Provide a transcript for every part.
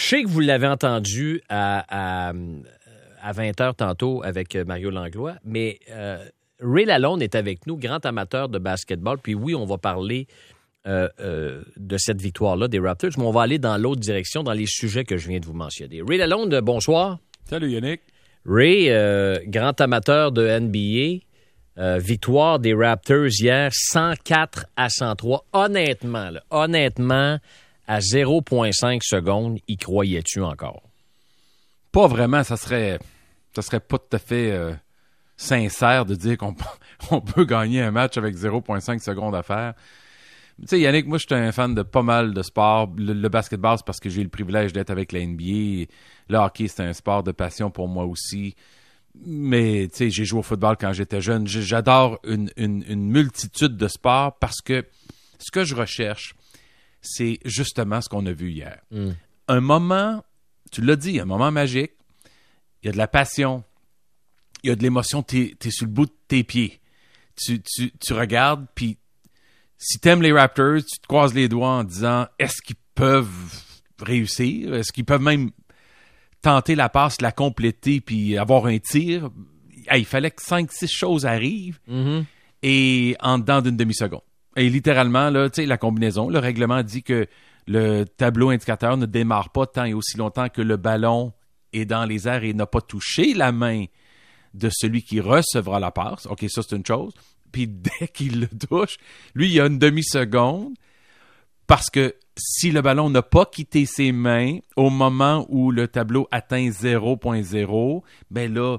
Je sais que vous l'avez entendu à, à, à 20h tantôt avec Mario Langlois, mais euh, Ray Lalonde est avec nous, grand amateur de basketball. Puis oui, on va parler euh, euh, de cette victoire-là des Raptors, mais on va aller dans l'autre direction, dans les sujets que je viens de vous mentionner. Ray Lalonde, bonsoir. Salut Yannick. Ray, grand amateur de NBA, victoire des Raptors hier, 104 à 103. Honnêtement, là, honnêtement, à 0,5 secondes, y croyais-tu encore? Pas vraiment, ça serait, ça serait pas tout à fait euh, sincère de dire qu'on on peut gagner un match avec 0,5 secondes à faire. Tu sais, Yannick, moi, je suis un fan de pas mal de sports. Le, basketball, c'est parce que j'ai le privilège d'être avec la NBA. Le hockey, c'est un sport de passion pour moi aussi. Mais, tu sais, j'ai joué au football quand j'étais jeune. J'adore une, multitude de sports parce que ce que je recherche, c'est justement ce qu'on a vu hier. Mm. Un moment, tu l'as dit, un moment magique, il y a de la passion, il y a de l'émotion, tu es, sur le bout de tes pieds. Tu, tu, regardes, puis si tu aimes les Raptors, tu te croises les doigts en disant est-ce qu'ils peuvent réussir? Est-ce qu'ils peuvent même tenter la passe, la compléter, puis avoir un tir? il fallait que 5-6 choses arrivent mm-hmm. et en dedans d'une demi-seconde. Et littéralement, là, la combinaison, le règlement dit que le tableau indicateur ne démarre pas tant et aussi longtemps que le ballon est dans les airs et n'a pas touché la main de celui qui recevra la passe. OK, ça, c'est une chose. Puis dès qu'il le touche, lui, il y a une demi-seconde parce que si le ballon n'a pas quitté ses mains au moment où le tableau atteint 0.0, ben là,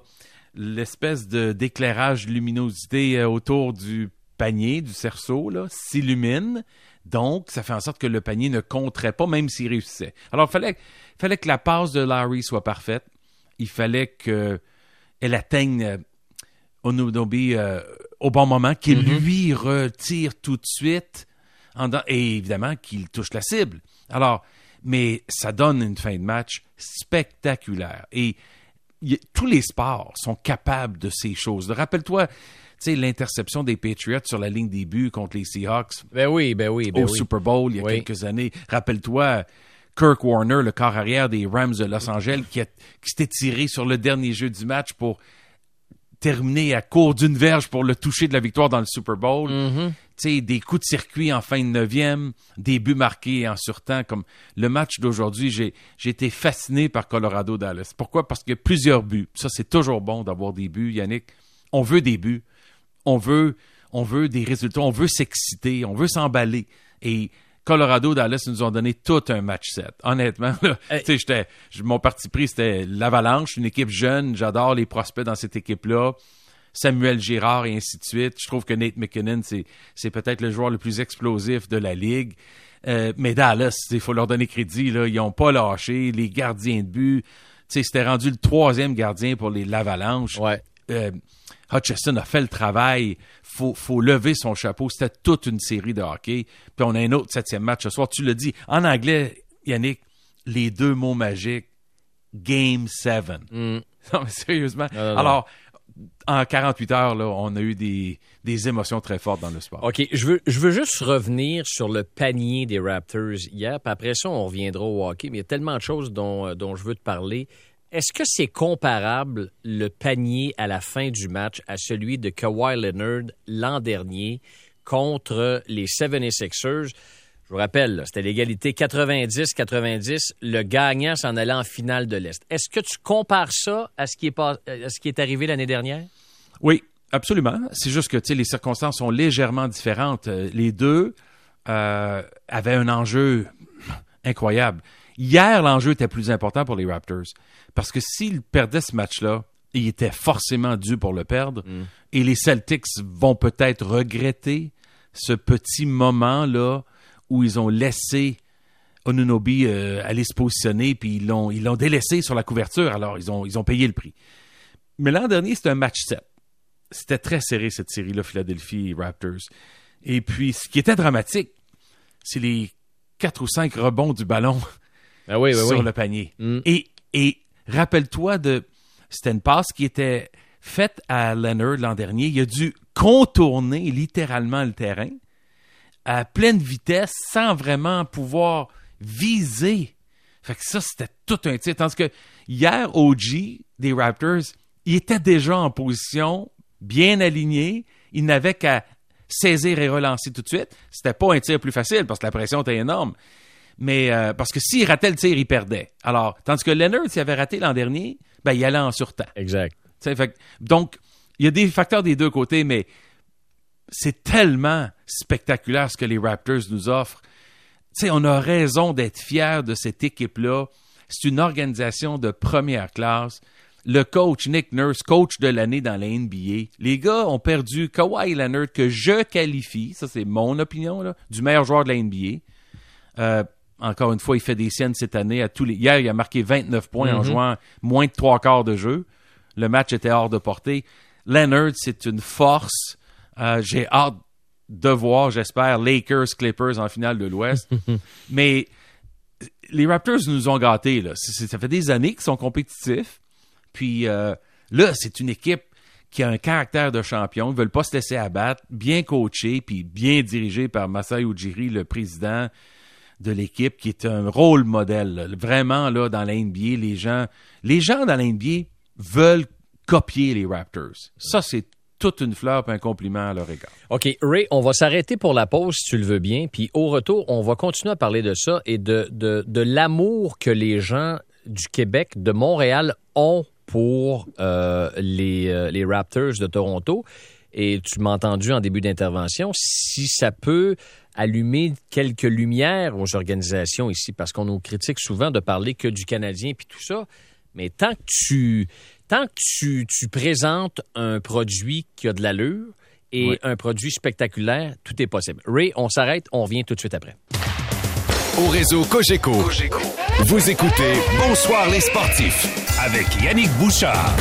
l'espèce de d'éclairage luminosité euh, autour du panier, du cerceau, s'illumine. Donc, ça fait en sorte que le panier ne compterait pas, même s'il réussissait. Alors, il fallait, fallait que la passe de Larry soit parfaite. Il fallait qu'elle atteigne euh, Onunobi euh, au bon moment, qu'il mm-hmm. lui retire tout de suite, et évidemment qu'il touche la cible. Alors, mais ça donne une fin de match spectaculaire. Et tous les sports sont capables de ces choses. Rappelle-toi, sais, l'interception des Patriots sur la ligne des buts contre les Seahawks. Ben oui, ben oui, ben au Super Bowl il y a quelques années. Rappelle-toi, Kirk Warner, le corps arrière des Rams de Los Angeles, qui, s'était tiré sur le dernier jeu du match pour terminer à court d'une verge pour le toucher de la victoire dans le Super Bowl. Mm-hmm. Des coups de circuit en fin de neuvième, des buts marqués en surtemps. Comme le match d'aujourd'hui, j'ai, été fasciné par Colorado-Dallas. Pourquoi? Parce qu'il y a plusieurs buts. Ça, c'est toujours bon d'avoir des buts, Yannick. On veut des buts on veut, on veut des résultats, on veut s'exciter, on veut s'emballer. Et Colorado, Dallas nous ont donné tout un match set. Honnêtement, j'étais, mon parti pris, c'était l'Avalanche, une équipe jeune. J'adore les prospects dans cette équipe-là. Samuel Girard et ainsi de suite. Je trouve que Nate McKinnon, c'est, peut-être le joueur le plus explosif de la ligue. Euh, mais Dallas, il faut leur donner crédit. Là, ils n'ont pas lâché. Les gardiens de but, c'était rendu le troisième gardien pour les l'Avalanche. Ouais. Euh, Hutchison a fait le travail. Faut, faut lever son chapeau. C'était toute une série de hockey. Puis on a un autre septième match ce soir. Tu le dis. En anglais, Yannick, les deux mots magiques, Game 7. Mm. Non, mais sérieusement. Alors, en 48 heures, là, on a eu des, des, émotions très fortes dans le sport. OK, je veux, je veux juste revenir sur le panier des Raptors hier, puis après ça, on reviendra au hockey, mais il y a tellement de choses dont, dont je veux te parler. Est-ce que c'est comparable le panier à la fin du match à celui de Kawhi Leonard l'an dernier contre les 76ers? Je vous rappelle, c'était l'égalité 90-90. Le gagnant s'en allait en finale de l'Est. Est-ce que tu compares ça à ce qui est, arrivé l'année dernière? Oui, absolument. C'est juste que les circonstances sont légèrement différentes. Euh, les deux euh, avaient un enjeu incroyable. Hier, l'enjeu était plus important pour les Raptors. Parce que s'ils perdaient ce match-là, ils étaient forcément dû pour le perdre. Mm. Et les Celtics vont peut-être regretter ce petit moment-là où ils ont laissé Onunobi euh, aller se positionner, puis ils l'ont, ils l'ont délaissé sur la couverture. Alors, ils ont, ils ont payé le prix. Mais l'an dernier, c'était un match 7. C'était très serré, cette série-là, Philadelphie Raptors. Et puis, ce qui était dramatique, c'est les quatre ou cinq rebonds du ballon ah oui, sur le panier. Mm. Et, et rappelle-toi de. C'était une passe qui était faite à Leonard l'an dernier. Il a dû contourner littéralement le terrain à pleine vitesse sans vraiment pouvoir viser Fait que ça, c'était tout un titre. Tandis que hier, OG des Raptors, il était déjà en position, bien aligné. Il n'avait qu'à saisir et relancer tout de suite. C'était pas un tir plus facile parce que la pression était énorme. Mais euh, parce que s'il ratait le tir, il perdait. Alors, tandis que Leonard, s'il avait raté l'an dernier, ben, il allait en surtemps. Exact. Fait, donc, il y a des facteurs des deux côtés, mais c'est tellement spectaculaire ce que les Raptors nous offrent. on a raison d'être fiers de cette équipe-là. C'est une organisation de première classe. Le coach Nick Nurse, coach de l'année dans la NBA. Les gars ont perdu Kawhi Leonard, que je qualifie, ça c'est mon opinion, là, du meilleur joueur de la NBA. Euh, encore une fois, il fait des siennes cette année. À tous les... Hier, il a marqué 29 points en mm-hmm. jouant moins de trois quarts de jeu. Le match était hors de portée. Leonard, c'est une force. Euh, j'ai hâte de voir, j'espère, Lakers, Clippers en finale de l'Ouest. Mais les Raptors nous ont gâtés. Là. ça fait des années qu'ils sont compétitifs. Puis euh, là, c'est une équipe qui a un caractère de champion. Ils ne veulent pas se laisser abattre, bien coaché, puis bien dirigé par Masai Ujiri, le président de l'équipe, qui est un rôle modèle. Vraiment, là, dans la NBA, les gens, les gens dans la NBA veulent copier les Raptors. Ça, c'est toute une fleur et un compliment à leur égard. OK, Ray, on va s'arrêter pour la pause si tu le veux bien. Puis au retour, on va continuer à parler de ça et de, de, l'amour que les gens du Québec, de Montréal ont pour euh, euh, les Raptors de Toronto. Et tu m'as entendu en début d'intervention, si ça peut allumer quelques lumières aux organisations ici, parce qu'on nous critique souvent de parler que du Canadien puis tout ça, mais tant que tu tant que tu, tu présentes un produit qui a de l'allure et un produit spectaculaire, tout est possible. Ray, on s'arrête, on revient tout de suite après. Au réseau Cogeco, vous écoutez Bonsoir les sportifs avec Yannick Bouchard.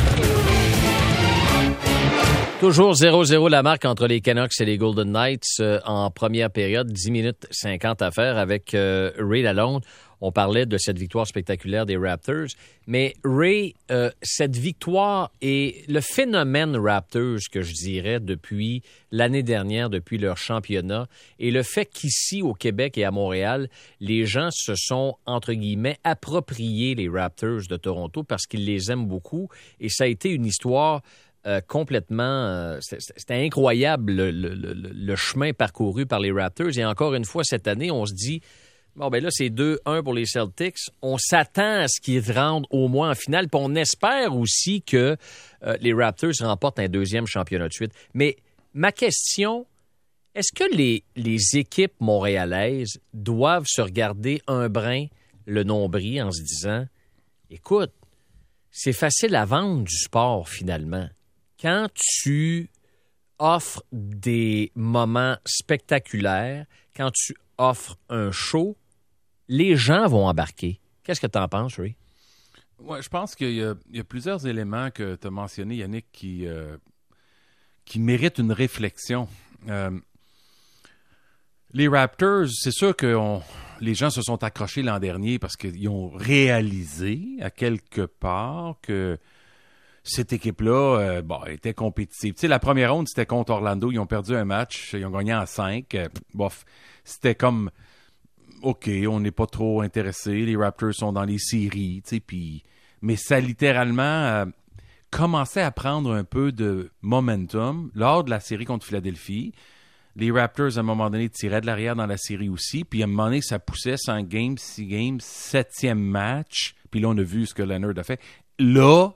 Toujours 0-0 la marque entre les Canucks et les Golden Knights euh, en première période, 10 minutes 50 à faire avec euh, Ray Lalonde. On parlait de cette victoire spectaculaire des Raptors. Mais Ray, euh, cette victoire et le phénomène Raptors que je dirais depuis l'année dernière, depuis leur championnat, et le fait qu'ici au Québec et à Montréal, les gens se sont, entre guillemets, appropriés les Raptors de Toronto parce qu'ils les aiment beaucoup. Et ça a été une histoire euh, complètement. Euh, c'était incroyable le, chemin parcouru par les Raptors. Et encore une fois, cette année, on se dit Bon, ben là, c'est 2-1 pour les Celtics. On s'attend à ce qu'ils rendent au moins en finale, puis on espère aussi que euh, les Raptors remportent un deuxième championnat de suite. Mais ma question, est-ce que les, les équipes montréalaises doivent se regarder un brin le nombril en se disant Écoute, c'est facile à vendre du sport finalement. Quand tu offres des moments spectaculaires, quand tu offres un show, les gens vont embarquer. Qu'est-ce que tu en penses, Ray? Ouais, je pense qu'il y, a plusieurs éléments que tu as mentionnés, Yannick, qui, euh, qui méritent une réflexion. Euh, les Raptors, c'est sûr que les gens se sont accrochés l'an dernier parce qu'ils ont réalisé à quelque part que cette équipe-là euh, était compétitive. Tu la première ronde, c'était contre Orlando. Ils ont perdu un match. Ils ont gagné en cinq. bof, c'était comme OK, on n'est pas trop intéressé. Les Raptors sont dans les séries, tu sais. Mais ça littéralement euh, commençait à prendre un peu de momentum lors de la série contre Philadelphie. Les Raptors, à un moment donné, tiraient de l'arrière dans la série aussi. Puis à un moment donné, ça poussait 5 games, 6 games, septième match. Puis là, on a vu ce que Leonard a fait. Là,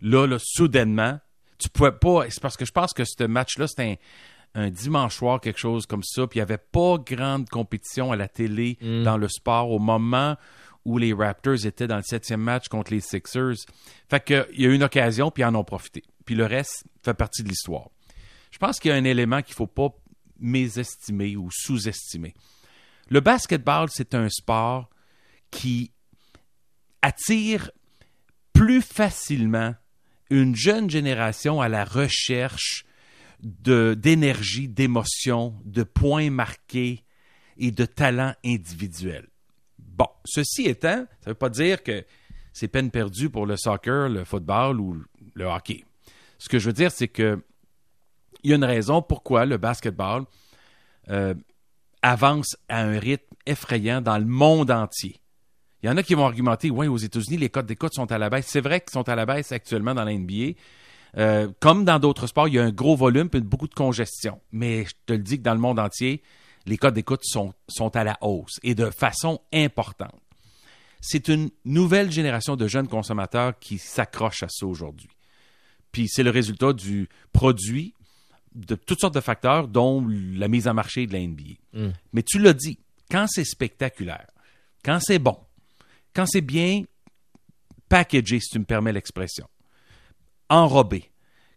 là, là, soudainement, tu pouvais pas. C'est parce que je pense que ce match-là, c'était un un dimanche soir, quelque chose comme ça. Puis il n'y avait pas grande compétition à la télé mm. dans le sport au moment où les Raptors étaient dans le septième match contre les Sixers. Fait qu'il y a eu une occasion, puis ils en ont profité. Puis le reste fait partie de l'histoire. Je pense qu'il y a un élément qu'il ne faut pas mésestimer ou sous-estimer. Le basketball, c'est un sport qui attire plus facilement une jeune génération à la recherche d'énergie, d'émotion, de points marqués et de talent individuel. Bon, ceci étant, ça ne veut pas dire que c'est peine perdue pour le soccer, le football ou le hockey. Ce que je veux dire, c'est que il y a une raison pourquoi le basketball euh, avance à un rythme effrayant dans le monde entier. Il y en a qui vont argumenter, ouais, aux États-Unis, les codes d'écoute sont à la baisse. C'est vrai qu'ils sont à la baisse actuellement dans la NBA. Euh, comme dans d'autres sports, il y a un gros volume et beaucoup de congestion. Mais je te le dis que dans le monde entier, les codes d'écoute sont, sont à la hausse et de façon importante. C'est une nouvelle génération de jeunes consommateurs qui s'accrochent à ça aujourd'hui. Puis c'est le résultat du produit, de toutes sortes de facteurs, dont la mise en marché de la NBA. Mais tu l'as dit, quand c'est spectaculaire, quand c'est bon, quand c'est bien packagé, si tu me permets l'expression, enrobé,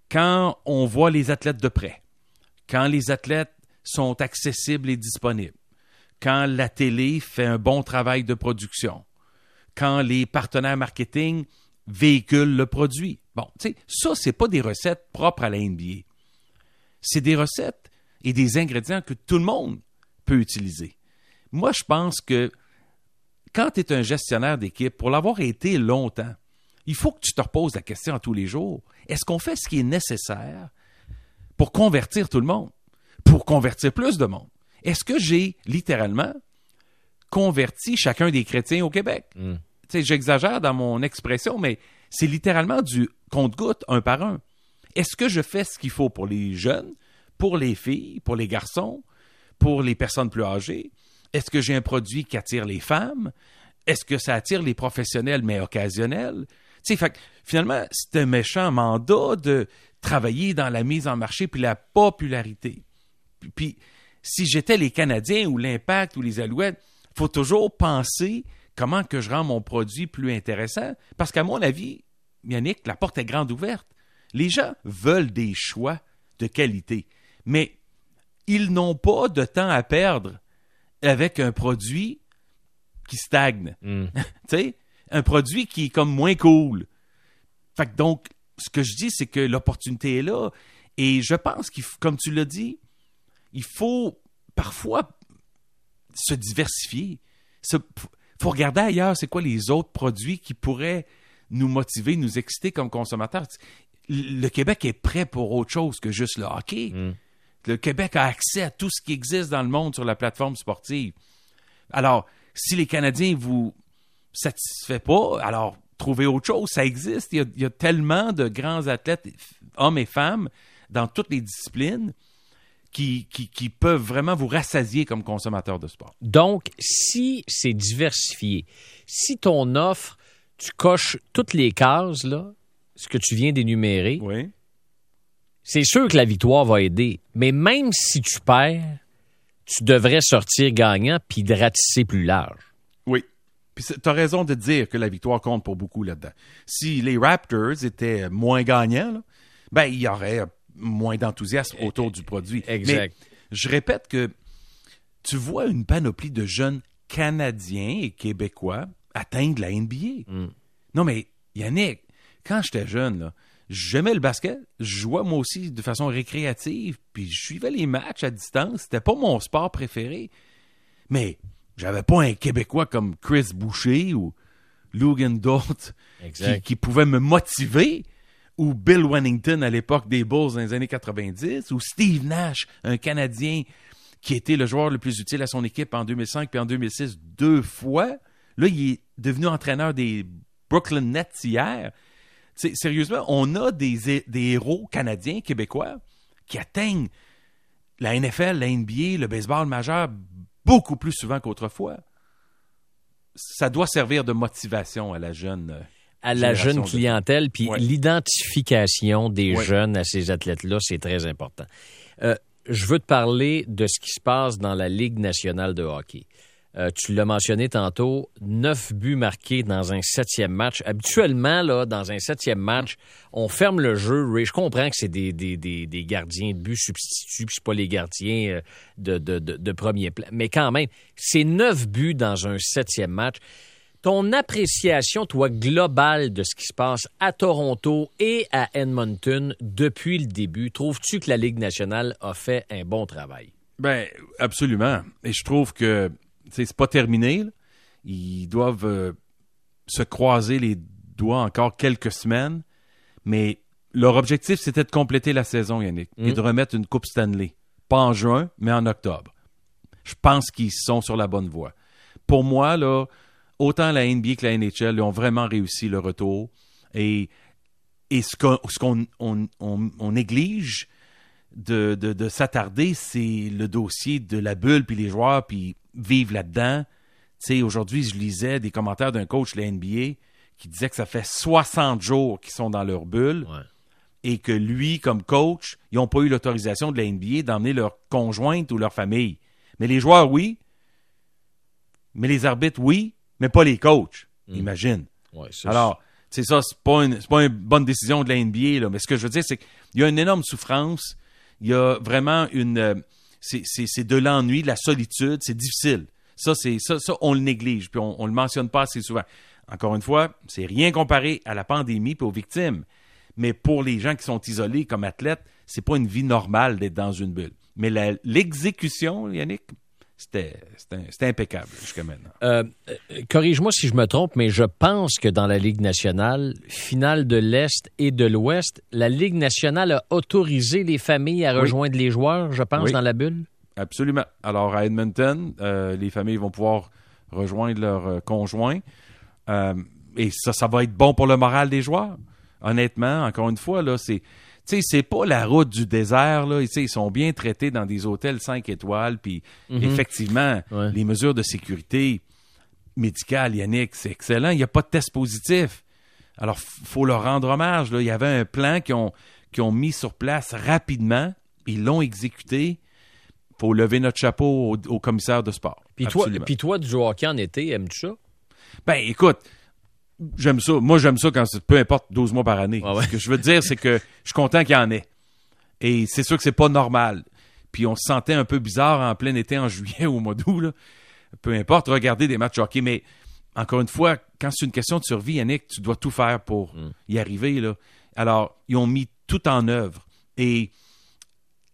quand on voit les athlètes de près, quand les athlètes sont accessibles et disponibles, quand la télé fait un bon travail de production, quand les partenaires marketing véhiculent le produit. Bon, tu sais, ça, c'est pas des recettes propres à la NBA. C'est des recettes et des ingrédients que tout le monde peut utiliser. Moi, je pense que quand tu es un gestionnaire d'équipe, pour l'avoir été longtemps, il faut que tu te reposes la question à tous les jours. Est-ce qu'on fait ce qui est nécessaire pour convertir tout le monde, pour convertir plus de monde? Est-ce que j'ai littéralement converti chacun des chrétiens au Québec? Sais, J'exagère dans mon expression, mais c'est littéralement du compte-goutte un par un. Est-ce que je fais ce qu'il faut pour les jeunes, pour les filles, pour les garçons, pour les personnes plus âgées? Est-ce que j'ai un produit qui attire les femmes? Est-ce que ça attire les professionnels mais occasionnels? Tu sais, fait finalement, c'est un méchant mandat de travailler dans la mise en marché puis la popularité. Puis, si j'étais les Canadiens ou l'Impact ou les Alouettes, faut toujours penser comment que je rends mon produit plus intéressant. Parce qu'à mon avis, Yannick, la porte est grande ouverte. Les gens veulent des choix de qualité, mais ils n'ont pas de temps à perdre avec un produit qui stagne. tu sais, un produit qui est comme moins cool. Fait que donc, ce que je dis, c'est que l'opportunité est là. Et je pense qu'il, comme tu l'as dit, il faut parfois se diversifier. Il faut regarder ailleurs, c'est quoi les autres produits qui pourraient nous motiver, nous exciter comme consommateurs. Le Québec est prêt pour autre chose que juste le hockey. Le Québec a accès à tout ce qui existe dans le monde sur la plateforme sportive. Alors, si les Canadiens vous satisfait pas, alors trouvez autre chose, ça existe. Il y a, il y a tellement de grands athlètes, hommes et femmes, dans toutes les disciplines, qui, qui, qui peuvent vraiment vous rassasier comme consommateur de sport. Donc, si c'est diversifié, si ton offre, tu coches toutes les cases, là, ce que tu viens d'énumérer, Oui. C'est sûr que la victoire va aider. Mais même si tu perds, tu devrais sortir gagnant puis de ratisser plus large. Oui. Puis tu as raison de dire que la victoire compte pour beaucoup là-dedans. Si les Raptors étaient moins gagnants, là, ben il y aurait moins d'enthousiasme autour du produit. Exact. Mais je répète que tu vois une panoplie de jeunes Canadiens et Québécois atteindre la NBA. Non, mais Yannick, quand j'étais jeune, là, j'aimais le basket, je jouais moi aussi de façon récréative, puis je suivais les matchs à distance. C'était pas mon sport préféré. Mais j'avais pas un Québécois comme Chris Boucher ou Logan Dort qui, qui pouvait me motiver, ou Bill Wennington à l'époque des Bulls dans les années 90, ou Steve Nash, un Canadien qui était le joueur le plus utile à son équipe en 2005 puis en 2006 deux fois. Là, il est devenu entraîneur des Brooklyn Nets hier. Sérieusement, on a des, des héros canadiens, québécois, qui atteignent la NFL, la NBA, le baseball majeur beaucoup plus souvent qu'autrefois. Ça doit servir de motivation à la jeune. euh, À la jeune de- clientèle, puis Ouais. l'identification des Ouais. jeunes à ces athlètes-là, c'est très important. Euh, je veux te parler de ce qui se passe dans la Ligue nationale de hockey. Euh, tu l'as mentionné tantôt, neuf buts marqués dans un septième match. Habituellement, là, dans un septième match, on ferme le jeu. Ray. Je comprends que c'est des, des, des, gardiens de but substituts, puis c'est pas les gardiens euh, de, de, de, premier plan. Mais quand même, c'est neuf buts dans un septième match. Ton appréciation, toi, globale de ce qui se passe à Toronto et à Edmonton depuis le début, trouves-tu que la Ligue nationale a fait un bon travail? Ben, absolument. Et je trouve que c'est pas terminé. là. Ils doivent euh, se croiser les doigts encore quelques semaines. Mais leur objectif, c'était de compléter la saison, Yannick, et de remettre une Coupe Stanley. Pas en juin, mais en octobre. Je pense qu'ils sont sur la bonne voie. Pour moi, là, autant la NBA que la NHL ont vraiment réussi le retour. Et, et ce qu'on on- on néglige de, de, de s'attarder, c'est le dossier de la bulle, puis les joueurs, puis vivre là-dedans. Tu sais, aujourd'hui, je lisais des commentaires d'un coach de la NBA qui disait que ça fait 60 jours qu'ils sont dans leur bulle Ouais. et que lui, comme coach, ils n'ont pas eu l'autorisation de la NBA d'emmener leur conjointe ou leur famille. Mais les joueurs, oui. Mais les arbitres, oui. Mais pas les coachs. Imagine. Ouais, ça, Alors, c'est ça, c'est pas, une, pas une bonne décision de la NBA, là. Mais ce que je veux dire, c'est qu'il y a une énorme souffrance. Il y a vraiment une. C'est, de l'ennui, de la solitude. C'est difficile. Ça, c'est, ça, ça, on le néglige. Puis on, on le mentionne pas assez souvent. Encore une fois, c'est rien comparé à la pandémie puis aux victimes. Mais pour les gens qui sont isolés comme athlètes, c'est pas une vie normale d'être dans une bulle. Mais l'exécution, Yannick, c'était, impeccable jusqu'à maintenant. Euh, Corrige-moi si je me trompe, mais je pense que dans la Ligue nationale, finale de l'Est et de l'Ouest, la Ligue nationale a autorisé les familles à Oui. rejoindre les joueurs, je pense, Oui. dans la bulle? Absolument. Alors, à Edmonton, euh, les familles vont pouvoir rejoindre leurs euh, conjoints. Euh, et ça, ça va être bon pour le moral des joueurs. Honnêtement, encore une fois, là, c'est. Tu sais, c'est pas la route du désert, là. Ils sont bien traités dans des hôtels 5 étoiles. Puis, effectivement, Ouais. les mesures de sécurité médicale, Yannick, c'est excellent. Il n'y a pas de test positif. Alors, f- faut leur rendre hommage. Là. Il y avait un plan qu'ils ont, qu'ils ont mis sur place rapidement. Ils l'ont exécuté. faut lever notre chapeau au, au commissaire de sport. Puis toi, puis toi, du hockey en été, aimes-tu ça? Ben, écoute, j'aime ça. Moi, j'aime ça quand c'est peu importe 12 mois par année. Ah ouais. Ce que je veux dire, c'est que je suis content qu'il y en ait. Et c'est sûr que c'est pas normal. Puis on se sentait un peu bizarre en plein été, en juillet ou au mois d'août. Peu importe, regarder des matchs de hockey. Mais encore une fois, quand c'est une question de survie, Yannick, tu dois tout faire pour y arriver. Là. Alors, ils ont mis tout en œuvre. Et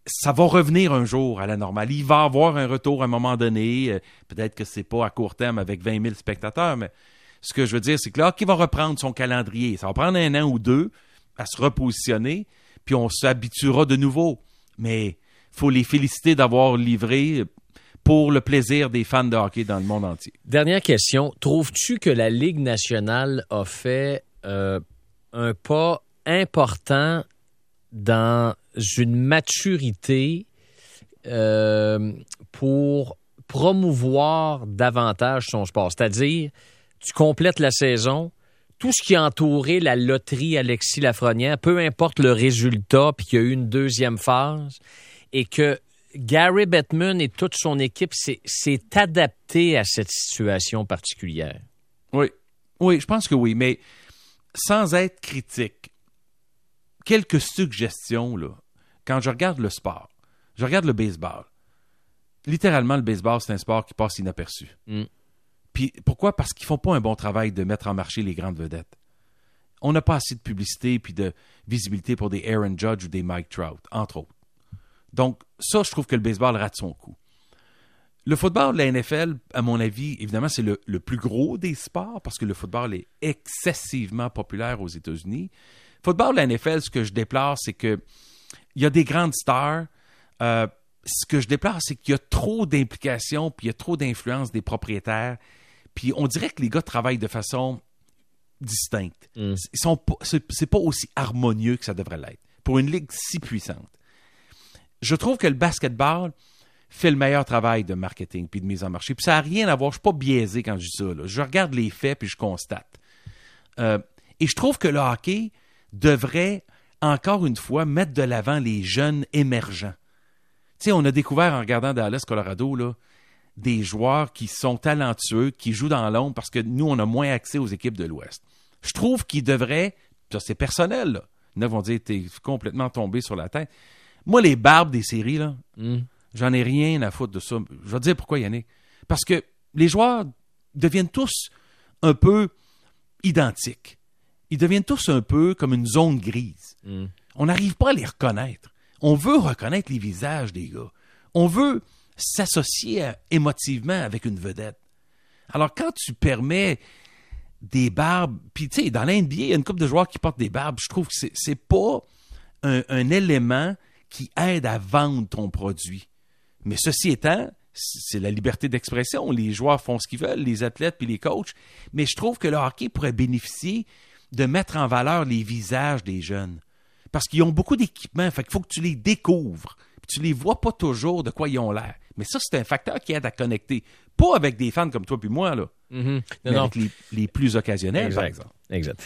ça va revenir un jour à la normale. Il va y avoir un retour à un moment donné. Euh, Peut-être que c'est pas à court terme avec 20 000 spectateurs, mais ce que je veux dire, c'est que là, qui va reprendre son calendrier. Ça va prendre un an ou deux à se repositionner, puis on s'habituera de nouveau. Mais faut les féliciter d'avoir livré pour le plaisir des fans de hockey dans le monde entier. Dernière question. Trouves-tu que la Ligue nationale a fait euh, un pas important dans une maturité euh, pour promouvoir davantage son sport? C'est-à-dire, tu complètes la saison, tout ce qui a entouré la loterie Alexis Lafrenière, peu importe le résultat, puis qu'il y a eu une deuxième phase, et que Gary Bettman et toute son équipe s'est adapté à cette situation particulière. Oui, oui, je pense que oui, mais sans être critique, quelques suggestions, là, quand je regarde le sport, je regarde le baseball. Littéralement, le baseball, c'est un sport qui passe inaperçu. Mm. Pourquoi? Parce qu'ils font pas un bon travail de mettre en marché les grandes vedettes. On n'a pas assez de publicité puis de visibilité pour des Aaron Judge ou des Mike Trout, entre autres. Donc, ça, je trouve que le baseball rate son coup. Le football, la NFL, à mon avis, évidemment, c'est le, plus gros des sports parce que le football est excessivement populaire aux États-Unis. Football, la NFL, ce que je déplore, c'est que il y a des grandes stars. Euh, ce que je déplore, c'est qu'il y a trop d'implications, puis il y a trop d'influence des propriétaires. Puis on dirait que les gars travaillent de façon distincte. Mm. Ils sont pas- c'est pas aussi harmonieux que ça devrait l'être pour une ligue si puissante. Je trouve que le basketball fait le meilleur travail de marketing puis de mise en marché. Puis ça n'a rien à voir. Je suis pas biaisé quand je dis ça. là. Je regarde les faits puis je constate. Euh, et je trouve que le hockey devrait encore une fois mettre de l'avant les jeunes émergents. Tu sais, on a découvert en regardant Dallas, Colorado, là, des joueurs qui sont talentueux, qui jouent dans l'ombre parce que nous, on a moins accès aux équipes de l'Ouest. Je trouve qu'ils devraient, ça c'est personnel, là. Il y en a qui vont dire, t'es complètement tombé sur la tête. Moi, les barbes des séries, là, Mm. J'en ai rien à foutre de ça. Je vais te dire pourquoi, Yannick. Parce que les joueurs deviennent tous un peu identiques. Ils deviennent tous un peu comme une zone grise. Mm. On n'arrive pas à les reconnaître. On veut reconnaître les visages des gars. On veut s'associer à- émotivement avec une vedette. Alors, quand tu permets des barbes, puis tu sais, dans l'NBA, il y a une couple de joueurs qui portent des barbes, je trouve que c'est, c'est pas un, élément qui aide à vendre ton produit. Mais ceci étant, c'est la liberté d'expression. Les joueurs font ce qu'ils veulent, les athlètes puis les coachs. Mais je trouve que le hockey pourrait bénéficier de mettre en valeur les visages des jeunes. Parce qu'ils ont beaucoup d'équipements, fait qu'il faut que tu les découvres. Tu les vois pas toujours de quoi ils ont l'air. Mais ça, c'est un facteur qui aide à connecter. Pas avec des fans comme toi puis moi, là. Mhm. mais Non, non. avec les, les plus occasionnels, par Exact. exemple. Exact.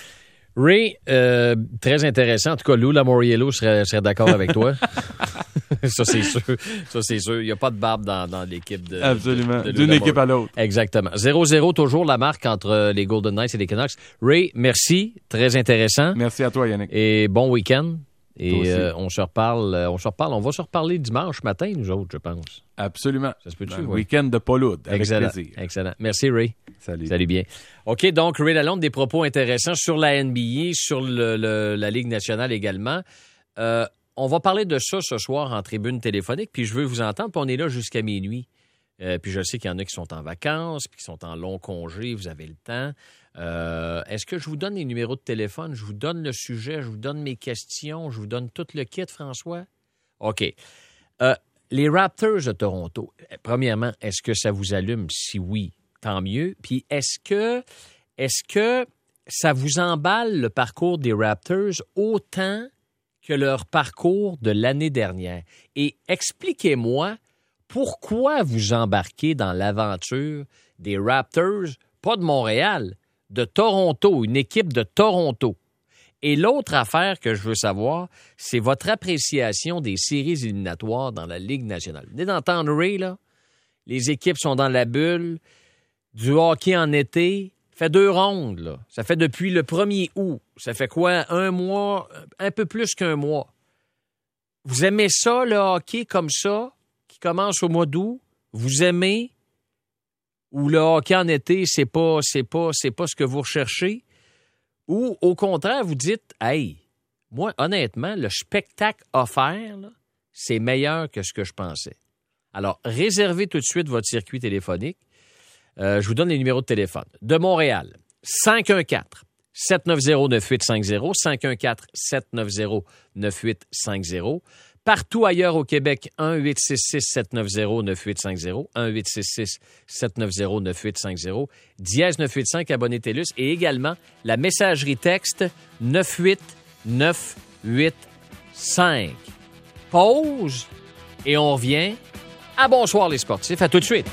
Ray, euh, très intéressant. En tout cas, Lou Lamoriello serait, serait d'accord avec toi. ça, c'est sûr. Ça, c'est sûr. Il n'y a pas de barbe dans, dans l'équipe de. Absolument. D'une équipe à l'autre. Exactement. 0-0, toujours la marque entre euh, les Golden Knights et les Canucks. Ray, merci. Très intéressant. Merci à toi, Yannick. Et bon week-end. Et euh, on se reparle, euh, on se reparle. On va se reparler dimanche matin, nous autres, je pense. Absolument. Ça se peut-tu, oui? Week-end de Pauloud, avec Excellent. plaisir. Excellent. Merci, Ray. Salut. Salut bien. OK, donc Ray Lalonde, des propos intéressants sur la NBA, sur le- le- la Ligue nationale également. Euh, on va parler de ça ce soir en tribune téléphonique, puis je veux vous entendre, puis on est là jusqu'à minuit. Euh, puis je sais qu'il y en a qui sont en vacances, puis qui sont en long congé, vous avez le temps. Euh, Est-ce que je vous donne les numéros de téléphone? Je vous donne le sujet, je vous donne mes questions, je vous donne tout le kit, François? OK. Euh, les Raptors de Toronto, premièrement, est-ce que ça vous allume? Si oui, tant mieux. Puis est-ce que, est-ce que ça vous emballe le parcours des Raptors autant que leur parcours de l'année dernière? Et expliquez-moi pourquoi vous embarquez dans l'aventure des Raptors, pas de Montréal, de Toronto, une équipe de Toronto? Et l'autre affaire que je veux savoir, c'est votre appréciation des séries éliminatoires dans la Ligue nationale. Vous venez d'entendre Ray, là? Les équipes sont dans la bulle. Du hockey en été. Fait deux rondes, là. Ça fait depuis le 1er août. Ça fait quoi? Un mois? Un peu plus qu'un mois. Vous aimez ça, le hockey comme ça, commence au mois d'août? Vous aimez? Ou le hockey en été, c'est pas, c'est pas, c'est pas ce que vous recherchez? Ou au contraire, vous dites, hey, moi, honnêtement, le spectacle offert, c'est meilleur que ce que je pensais. Alors, réservez tout de suite votre circuit téléphonique. Euh, je vous donne les numéros de téléphone. De Montréal, 514 790 9850 514 790 9850 Partout ailleurs au Québec, 1-866-790-9850, 1-866-790-9850, dièse 985 abonné TELUS et également la messagerie texte 98985. Pause et on revient à Bonsoir les sportifs. À tout de suite.